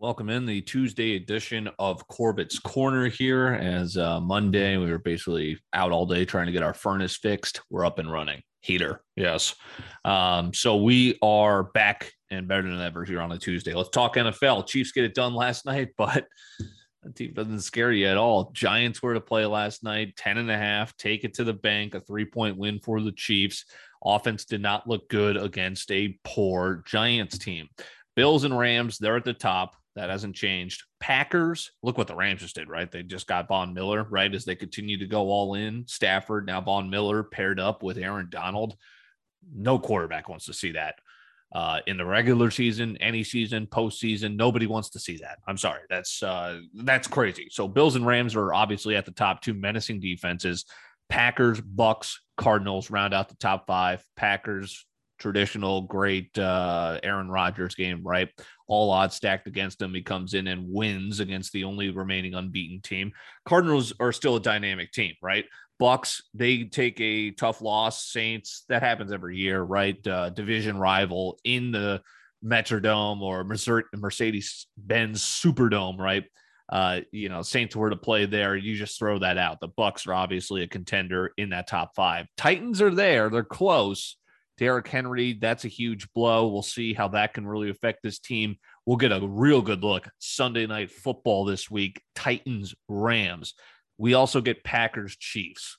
Welcome in the Tuesday edition of Corbett's Corner here. As uh, Monday, we were basically out all day trying to get our furnace fixed. We're up and running. Heater, yes. Um, so we are back and better than ever here on a Tuesday. Let's talk NFL. Chiefs get it done last night, but the team doesn't scare you at all. Giants were to play last night, 10 and a half, take it to the bank, a three point win for the Chiefs. Offense did not look good against a poor Giants team. Bills and Rams, they're at the top. That hasn't changed. Packers, look what the Rams just did, right? They just got Von Miller, right? As they continue to go all in. Stafford, now Von Miller paired up with Aaron Donald. No quarterback wants to see that. Uh, in the regular season, any season, postseason, nobody wants to see that. I'm sorry, that's uh, that's crazy. So Bills and Rams are obviously at the top, two menacing defenses. Packers, Bucks, Cardinals round out the top five. Packers traditional great uh, Aaron Rodgers game, right? All odds stacked against him. He comes in and wins against the only remaining unbeaten team. Cardinals are still a dynamic team, right? Bucks, they take a tough loss. Saints, that happens every year, right? Uh, division rival in the Metrodome or Mercedes Benz Superdome, right? Uh, you know, Saints were to play there, you just throw that out. The Bucks are obviously a contender in that top five. Titans are there, they're close Derrick Henry, that's a huge blow. We'll see how that can really affect this team. We'll get a real good look Sunday night football this week Titans, Rams. We also get Packers, Chiefs.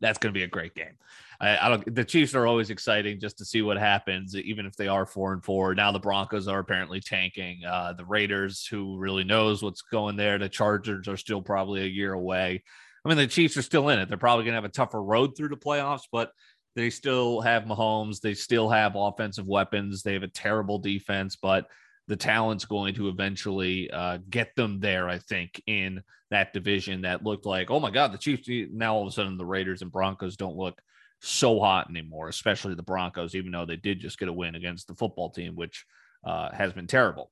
That's going to be a great game. I, I, don't. The Chiefs are always exciting just to see what happens, even if they are four and four. Now the Broncos are apparently tanking. Uh, the Raiders, who really knows what's going there. The Chargers are still probably a year away. I mean, the Chiefs are still in it. They're probably going to have a tougher road through the playoffs, but they still have Mahomes. They still have offensive weapons. They have a terrible defense, but the talent's going to eventually uh, get them there, I think, in that division that looked like, oh my God, the Chiefs. Now all of a sudden, the Raiders and Broncos don't look so hot anymore, especially the Broncos, even though they did just get a win against the football team, which uh, has been terrible.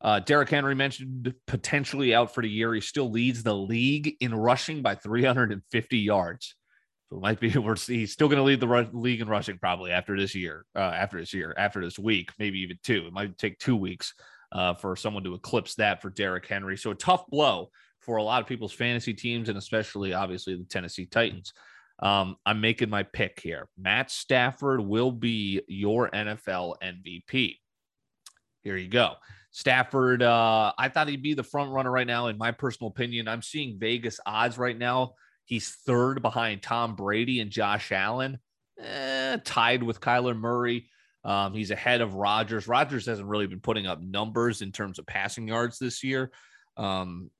Uh, Derrick Henry mentioned potentially out for the year. He still leads the league in rushing by 350 yards. So it might be we're he's still going to lead the league in rushing probably after this year, uh, after this year, after this week, maybe even two. It might take two weeks uh, for someone to eclipse that for Derrick Henry. So a tough blow for a lot of people's fantasy teams and especially obviously the Tennessee Titans. Um, I'm making my pick here. Matt Stafford will be your NFL MVP. Here you go. Stafford, uh, I thought he'd be the front runner right now. In my personal opinion, I'm seeing Vegas odds right now He's third behind Tom Brady and Josh Allen, eh, tied with Kyler Murray. Um, he's ahead of Rodgers. Rodgers hasn't really been putting up numbers in terms of passing yards this year. Um,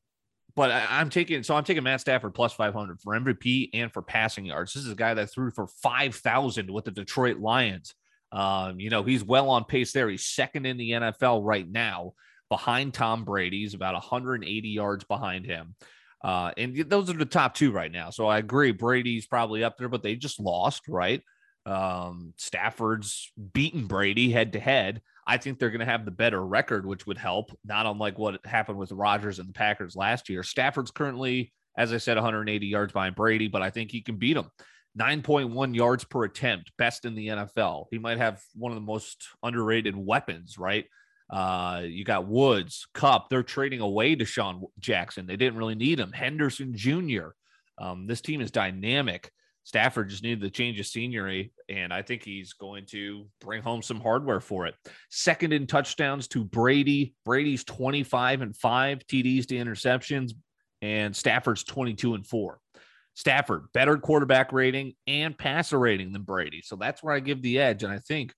but I, am taking so I'm taking Matt Stafford plus 500 for MVP and for passing yards. This is a guy that threw for 5,000 with the Detroit Lions. Um, you know, he's well on pace there. He's second in the NFL right now behind Tom Brady. He's about 180 yards behind him. Uh, and those are the top two right now. So I agree. Brady's probably up there, but they just lost, right? Um, Stafford's beaten Brady head to head. I think they're going to have the better record, which would help, not unlike what happened with Rodgers and the Packers last year. Stafford's currently, as I said, 180 yards behind Brady, but I think he can beat him. 9.1 yards per attempt, best in the NFL. He might have one of the most underrated weapons, right? Uh, you got Woods, Kupp. They're trading away DeSean Jackson. They didn't really need him. Henderson Jr. Um, this team is dynamic. Stafford just needed the change of scenery, and I think he's going to bring home some hardware for it. Second in touchdowns to Brady. Brady's 25 and 5 TDs to interceptions, and Stafford's 22 and 4. Stafford, better quarterback rating and passer rating than Brady. So that's where I give the edge. And I think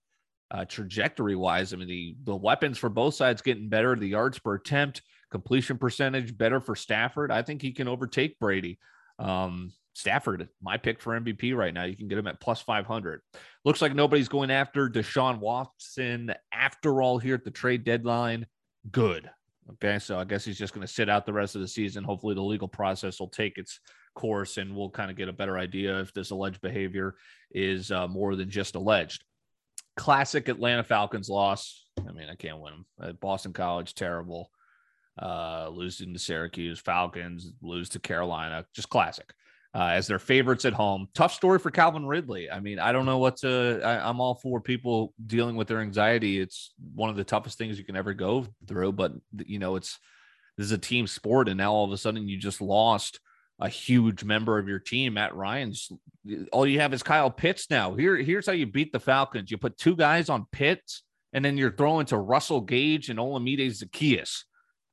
uh, trajectory wise. I mean, the, the weapons for both sides getting better, the yards per attempt, completion percentage better for Stafford. I think he can overtake Brady. Um, Stafford, my pick for MVP right now. You can get him at plus 500. Looks like nobody's going after Deshaun Watson after all here at the trade deadline. Good. Okay. So I guess he's just going to sit out the rest of the season. Hopefully, the legal process will take its course and we'll kind of get a better idea if this alleged behavior is uh, more than just alleged classic Atlanta Falcons loss. I mean, I can't win them. Uh, Boston College, terrible. Uh, losing to Syracuse, Falcons, lose to Carolina, just classic. uh, as their favorites at home. Tough story for Calvin Ridley. I mean, I don't know what to. I, I'm all for people dealing with their anxiety. It's one of the toughest things you can ever go through. But you know, it's this is a team sport, and now all of a sudden you just lost a huge member of your team. Matt Ryan's all you have is Kyle Pitts now. Here, here's how you beat the Falcons. You put two guys on Pitts, and then you're throwing to Russell Gage and Olamide Zaccheaus.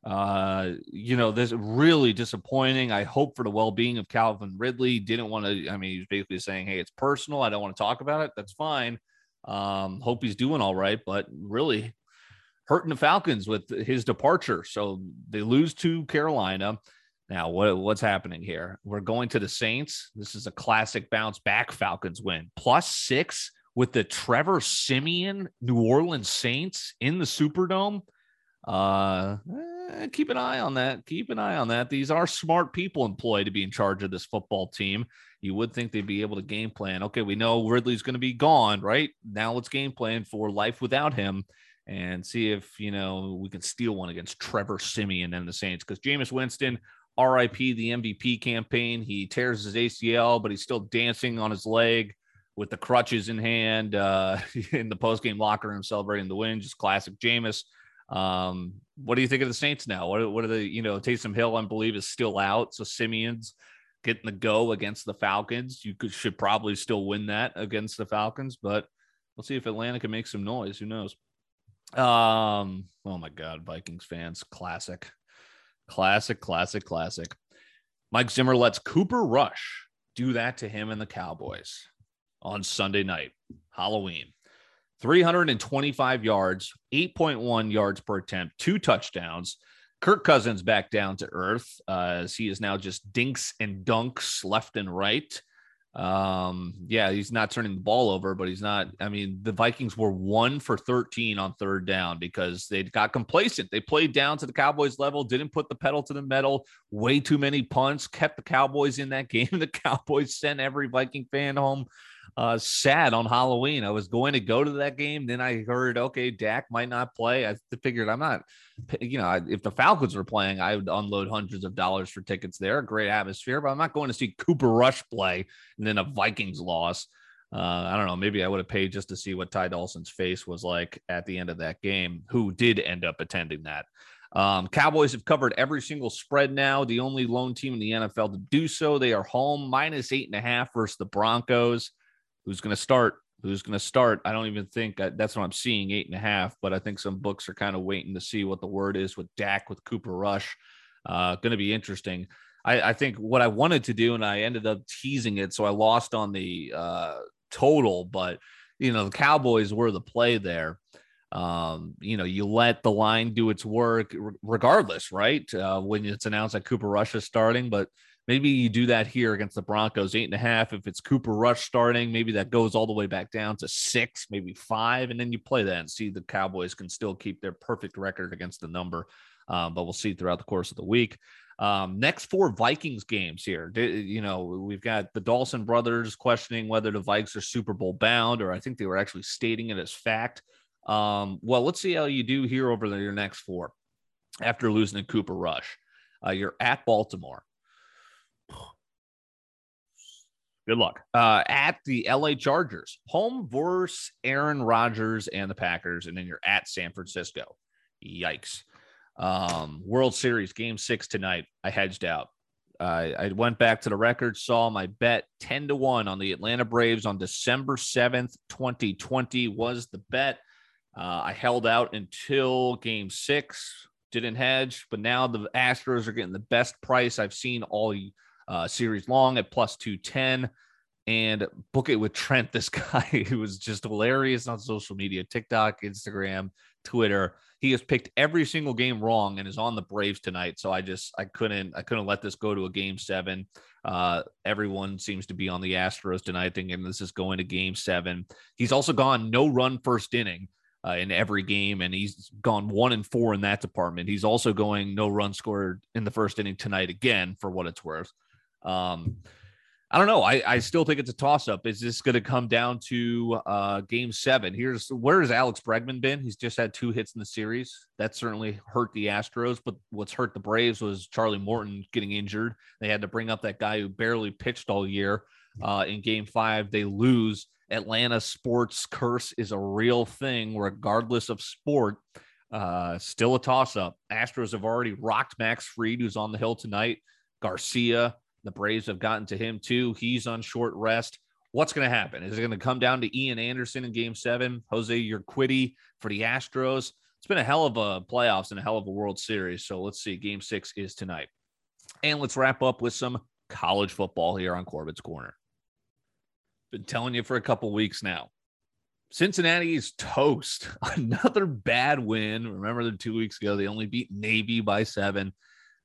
Uh, you know, this really disappointing. I hope for the well-being of Calvin Ridley. Didn't want to. I mean, he's basically saying, "Hey, it's personal. I don't want to talk about it. That's fine. Um, hope he's doing all right." But really, hurting the Falcons with his departure. So they lose to Carolina. Now, what, what's happening here? We're going to the Saints. This is a classic bounce back Falcons win, plus six with the Trevor Siemian New Orleans Saints in the Superdome. Uh, eh, keep an eye on that. Keep an eye on that. These are smart people employed to be in charge of this football team. You would think they'd be able to game plan. Okay, we know Ridley's going to be gone, right? Now let's game plan for life without him and see if you know we can steal one against Trevor Siemian and the Saints because Jameis Winston, RIP the MVP campaign. He tears his ACL, but he's still dancing on his leg with the crutches in hand uh, in the post game locker room celebrating the win. Just classic Jameis. Um, what do you think of the Saints now? What, what are the, you know, Taysom Hill, I believe, is still out. So Siemian's getting the go against the Falcons. You could, should probably still win that against the Falcons, but we'll see if Atlanta can make some noise. Who knows? Um, oh my God, Vikings fans, classic, classic, classic, classic. Mike Zimmer lets Cooper Rush do that to him and the Cowboys on Sunday night, Halloween. 325 yards, 8.1 yards per attempt, two touchdowns. Kirk Cousins back down to earth uh, as he is now just dinks and dunks left and right. Um, yeah, he's not turning the ball over, but he's not. I mean, the Vikings were one for 13 on third down because they got complacent. They played down to the Cowboys level, didn't put the pedal to the metal, way too many punts, kept the Cowboys in that game. The Cowboys sent every Viking fan home uh, sad on Halloween. I was going to go to that game. Then I heard, okay, Dak might not play. I figured I'm not, you know, if the Falcons were playing, I would unload hundreds of dollars for tickets there. Great atmosphere, but I'm not going to see Cooper Rush play and then a Vikings loss. Uh, I don't know. Maybe I would have paid just to see what Ty Dawson's face was like at the end of that game, who did end up attending that. Um, Cowboys have covered every single spread now. The only lone team in the NFL to do so. They are home minus eight and a half versus the Broncos. Who's going to start? Who's going to start? I don't even think uh, that's what I'm seeing eight and a half, but I think some books are kind of waiting to see what the word is with Dak, with Cooper Rush. Uh, going to be interesting. I, I, think what I wanted to do, and I ended up teasing it, so I lost on the uh, total, but you know, the Cowboys were the play there. Um, you know, you let the line do its work regardless, right? Uh, when it's announced that Cooper Rush is starting, but Maybe you do that here against the Broncos, eight and a half. If it's Cooper Rush starting, maybe that goes all the way back down to six, maybe five, and then you play that and see the Cowboys can still keep their perfect record against the number. Um, but we'll see throughout the course of the week. Um, next four Vikings games here. You know, we've got the Dawson brothers questioning whether the Vikes are Super Bowl bound, or I think they were actually stating it as fact. Um, well, let's see how you do here over the, your next four after losing to Cooper Rush. Uh, you're at Baltimore. Good luck. Uh, at the LA Chargers, home versus Aaron Rodgers and the Packers, and then you're at San Francisco. Yikes. Um, World Series game six tonight. I hedged out. I went back to the record, saw my bet 10 to 1 on the Atlanta Braves on December 7th, 2020 was the bet. Uh, I held out until game six, didn't hedge, but now the Astros are getting the best price I've seen all uh, series long at plus 210 and book it with Trent. This guy who was just hilarious on social media TikTok, Instagram, Twitter. He has picked every single game wrong and is on the Braves tonight. So I just I couldn't I couldn't let this go to a game seven. Uh, everyone seems to be on the Astros tonight, thinking this is going to game seven. He's also gone no run first inning. Uh, in every game, and he's gone one and four in that department. He's also going no run scored in the first inning tonight again, for what it's worth. Um, I don't know. I, I still think it's a toss up. Is this going to come down to uh, game seven? Here's where has Alex Bregman been? He's just had two hits in the series. That certainly hurt the Astros. But what's hurt the Braves was Charlie Morton getting injured. They had to bring up that guy who barely pitched all year. Uh, in game five, they lose. Atlanta sports curse is a real thing, regardless of sport. Uh, still a toss up. Astros have already rocked Max Fried, who's on the hill tonight. Garcia, the Braves have gotten to him too. He's on short rest. What's going to happen? Is it going to come down to Ian Anderson in game seven? Jose Urquidy for the Astros? It's been a hell of a playoffs and a hell of a World Series. So let's see. Game six is tonight. And let's wrap up with some college football here on Corbett's Corner. Been telling you for a couple weeks now. Cincinnati is toast. Another bad win. Remember the two weeks ago, they only beat Navy by seven.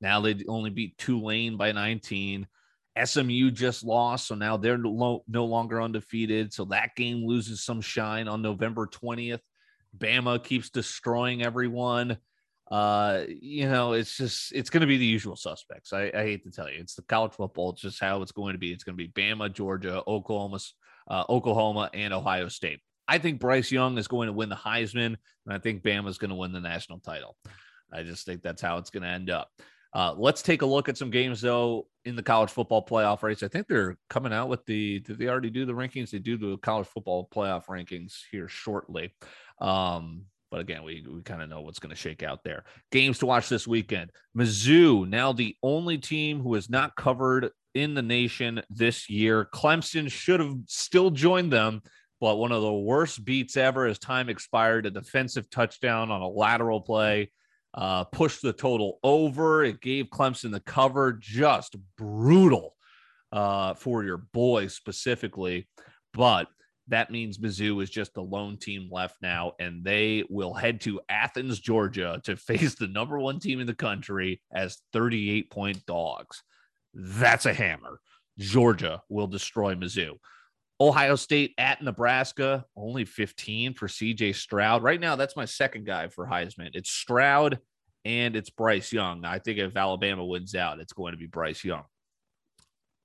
Now they only beat Tulane by 19. SMU just lost, so now they're no, longer undefeated. So that game loses some shine on November 20th. Bama keeps destroying everyone. Uh, you know, it's just it's going to be the usual suspects. I, I, hate to tell you, it's the college football. It's just how it's going to be. It's going to be Bama, Georgia, Oklahoma, uh, Oklahoma, and Ohio State. I think Bryce Young is going to win the Heisman, and I think Bama is going to win the national title. I just think that's how it's going to end up. Uh, let's take a look at some games though in the college football playoff race. I think they're coming out with the. Did they already do the rankings? They do the college football playoff rankings here shortly. Um, but again, we, we kind of know what's going to shake out there. Games to watch this weekend. Mizzou, now the only team who is not covered in the nation this year. Clemson should have still joined them, but one of the worst beats ever as time expired. A defensive touchdown on a lateral play uh, pushed the total over. It gave Clemson the cover. Just brutal uh, for your boys specifically. But that means Mizzou is just the lone team left now, and they will head to Athens, Georgia to face the number one team in the country as 38 point dogs. That's a hammer. Georgia will destroy Mizzou. Ohio State at Nebraska, only 15 for CJ Stroud. Right now, that's my second guy for Heisman. It's Stroud and it's Bryce Young. I think if Alabama wins out, it's going to be Bryce Young.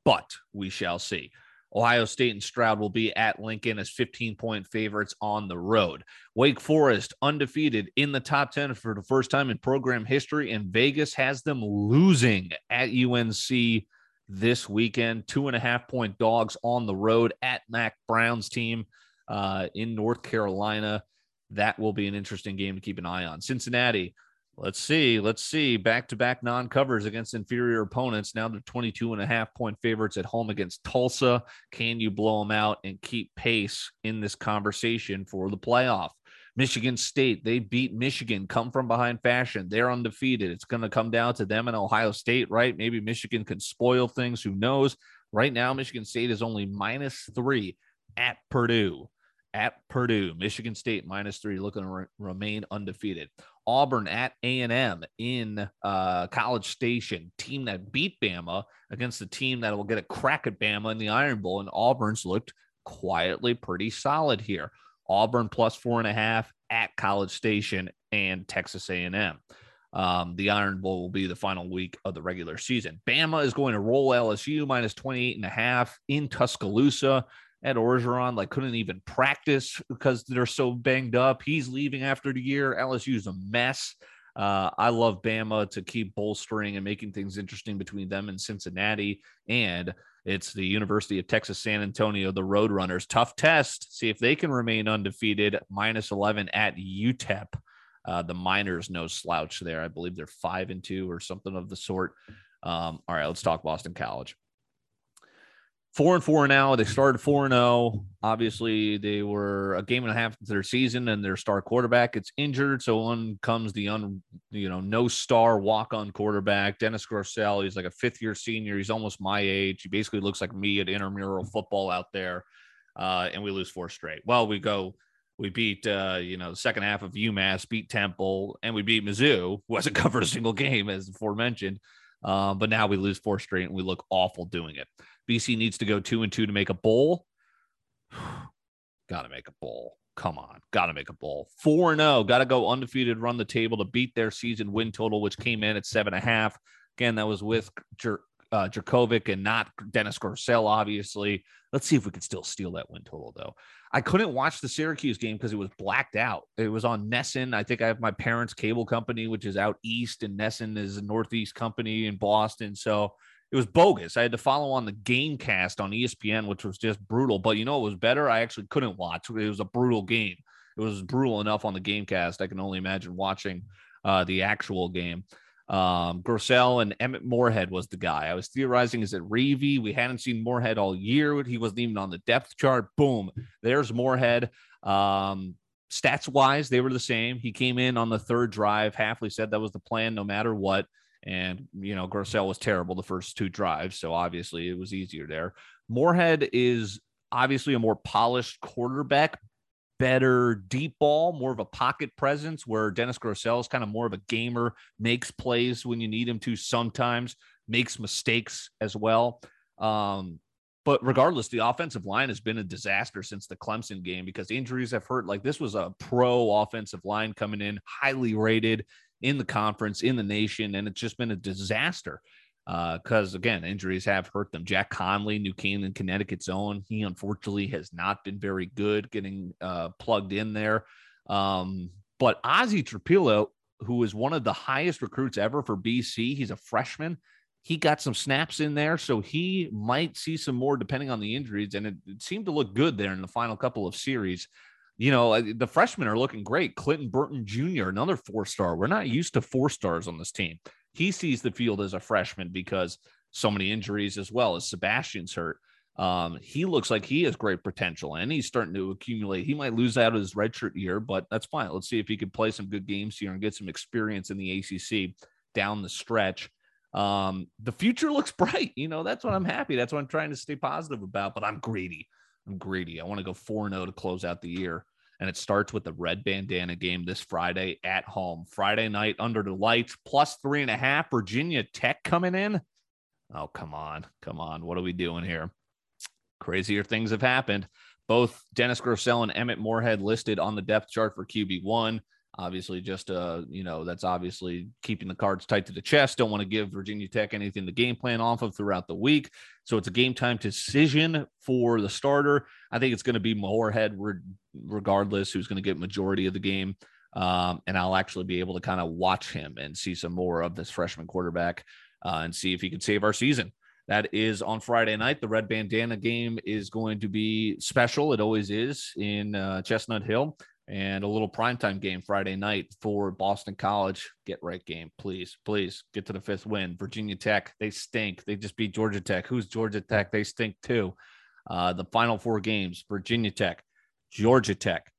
But we shall see. Ohio State and Stroud will be at Lincoln as 15 point favorites on the road. Wake Forest undefeated in the top 10 for the first time in program history, and Vegas has them losing at UNC this weekend. Two and a half point dogs on the road at Mack Brown's team uh, in North Carolina. That will be an interesting game to keep an eye on. Cincinnati, let's see. Let's see. Back to back non covers against inferior opponents. Now they're 22 and a half point favorites at home against Tulsa. Can you blow them out and keep pace in this conversation for the playoff? Michigan State, they beat Michigan, come from behind fashion. They're undefeated. It's going to come down to them and Ohio State, right? Maybe Michigan can spoil things. Who knows? Right now, Michigan State is only minus three at Purdue. At Purdue, Michigan State minus three, looking to re- remain undefeated. Auburn at A&M in uh, College Station, team that beat Bama against the team that will get a crack at Bama in the Iron Bowl, and Auburn's looked quietly pretty solid here. Auburn plus four and a half at College Station and Texas A&M. Um, the Iron Bowl will be the final week of the regular season. Bama is going to roll LSU minus 28 and a half in Tuscaloosa. Ed Orgeron like couldn't even practice because they're so banged up. He's leaving after the year. LSU's a mess. Uh, I love Bama to keep bolstering and making things interesting between them and Cincinnati. And it's the University of Texas San Antonio, the Roadrunners. Tough test. See if they can remain undefeated. Minus 11 at UTEP. Uh, the Miners, no slouch there. I believe they're five and two or something of the sort. Um, all right, let's talk Boston College four and four now. They started four and zero. Oh. Obviously, they were a game and a half into their season, and their star quarterback gets injured. So on comes the un, you know, no star walk on quarterback, Dennis Grosel. He's like a fifth year senior. He's almost my age. He basically looks like me at intramural football out there, uh, and we lose four straight. Well, we go. We beat, uh, you know, the second half of UMass, beat Temple, and we beat Mizzou. Wasn't covered a single game, as aforementioned. Uh, but now we lose four straight, and we look awful doing it. BC needs to go two and two to make a bowl. got to make a bowl. Come on, got to make a bowl. Four and zero, oh, got to go undefeated, run the table to beat their season win total, which came in at seven and a half. Again, that was with uh, Jurkovec and not Dennis Grosel, obviously. Let's see if we can still steal that win total, though. I couldn't watch the Syracuse game because it was blacked out. It was on NESN. I think I have my parents' cable company, which is out east, and NESN is a northeast company in Boston. So it was bogus. I had to follow on the game cast on ESPN, which was just brutal. But you know, it was better. I actually couldn't watch. It was a brutal game. It was brutal enough on the game cast. I can only imagine watching uh, the actual game. Um, Grosel and Emmett Morehead was the guy. I was theorizing, is it Reavie? We hadn't seen Morehead all year. He wasn't even on the depth chart. Boom, there's Morehead. Um, stats wise, they were the same. He came in on the third drive. Hafley said that was the plan no matter what. And, you know, Grosel was terrible the first two drives. So obviously it was easier there. Morehead is obviously a more polished quarterback, better deep ball, more of a pocket presence, where Dennis Grosel is kind of more of a gamer, makes plays when you need him to sometimes, makes mistakes as well. Um, but regardless, the offensive line has been a disaster since the Clemson game because injuries have hurt. Like this was a pro offensive line coming in, highly rated in the conference, in the nation, and it's just been a disaster because uh, again, injuries have hurt them. Jack Conley, New Canaan, Connecticut's own, he unfortunately has not been very good getting uh, plugged in there. Um, but Ozzy Trapilo, who is one of the highest recruits ever for BC, he's a freshman. He got some snaps in there, so he might see some more depending on the injuries. And it, it seemed to look good there in the final couple of series you know, the freshmen are looking great. Clinton Burton Jr., another four star. We're not used to four stars on this team he sees the field as a freshman because so many injuries as well as Sebastian's hurt. Um, he looks like he has great potential and he's starting to accumulate. He might lose out his redshirt year, but that's fine. Let's see if he can play some good games here and get some experience in the ACC down the stretch. Um, the future looks bright. You know, that's what I'm happy. That's what I'm trying to stay positive about, but I'm greedy. I'm greedy. I want to go 4 0 to close out the year and it starts with the red bandana game this Friday at home. Friday night under the lights, plus three and a half. Virginia Tech coming in. Oh, come on. Come on. What are we doing here? Crazier things have happened. Both Dennis Grosel and Emmett Morehead listed on the depth chart for QB1 obviously just uh you know that's obviously keeping the cards tight to the chest. Don't want to give virginia tech anything to game plan off of throughout the week. So it's a game time decision for the starter. I think it's going to be morehead regardless who's going to get majority of the game um, and i'll actually be able to kind of watch him and see some more of this freshman quarterback uh, and see if he can save our season. That is on Friday night. The red bandana game is going to be special. It always is in uh, Chestnut Hill and a little primetime game Friday night for Boston College. Get right game, please, please get to the fifth win. Virginia Tech, they stink. They just beat Georgia Tech. Who's Georgia Tech? They stink too. Uh, the final four games: Virginia Tech, Georgia Tech,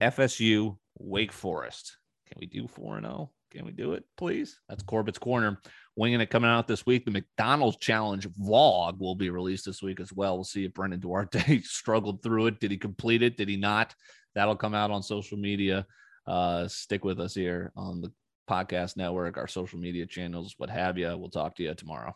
FSU, Wake Forest. Can we do four and zero? Oh? Can we do it, please? That's Corbett's Corner. Winging it coming out this week. The McDonald's Challenge vlog will be released this week as well. We'll see if Brendan Duarte struggled through it. Did he complete it? Did he not? That'll come out on social media. Uh, stick with us here on the podcast network, our social media channels, what have you. We'll talk to you tomorrow.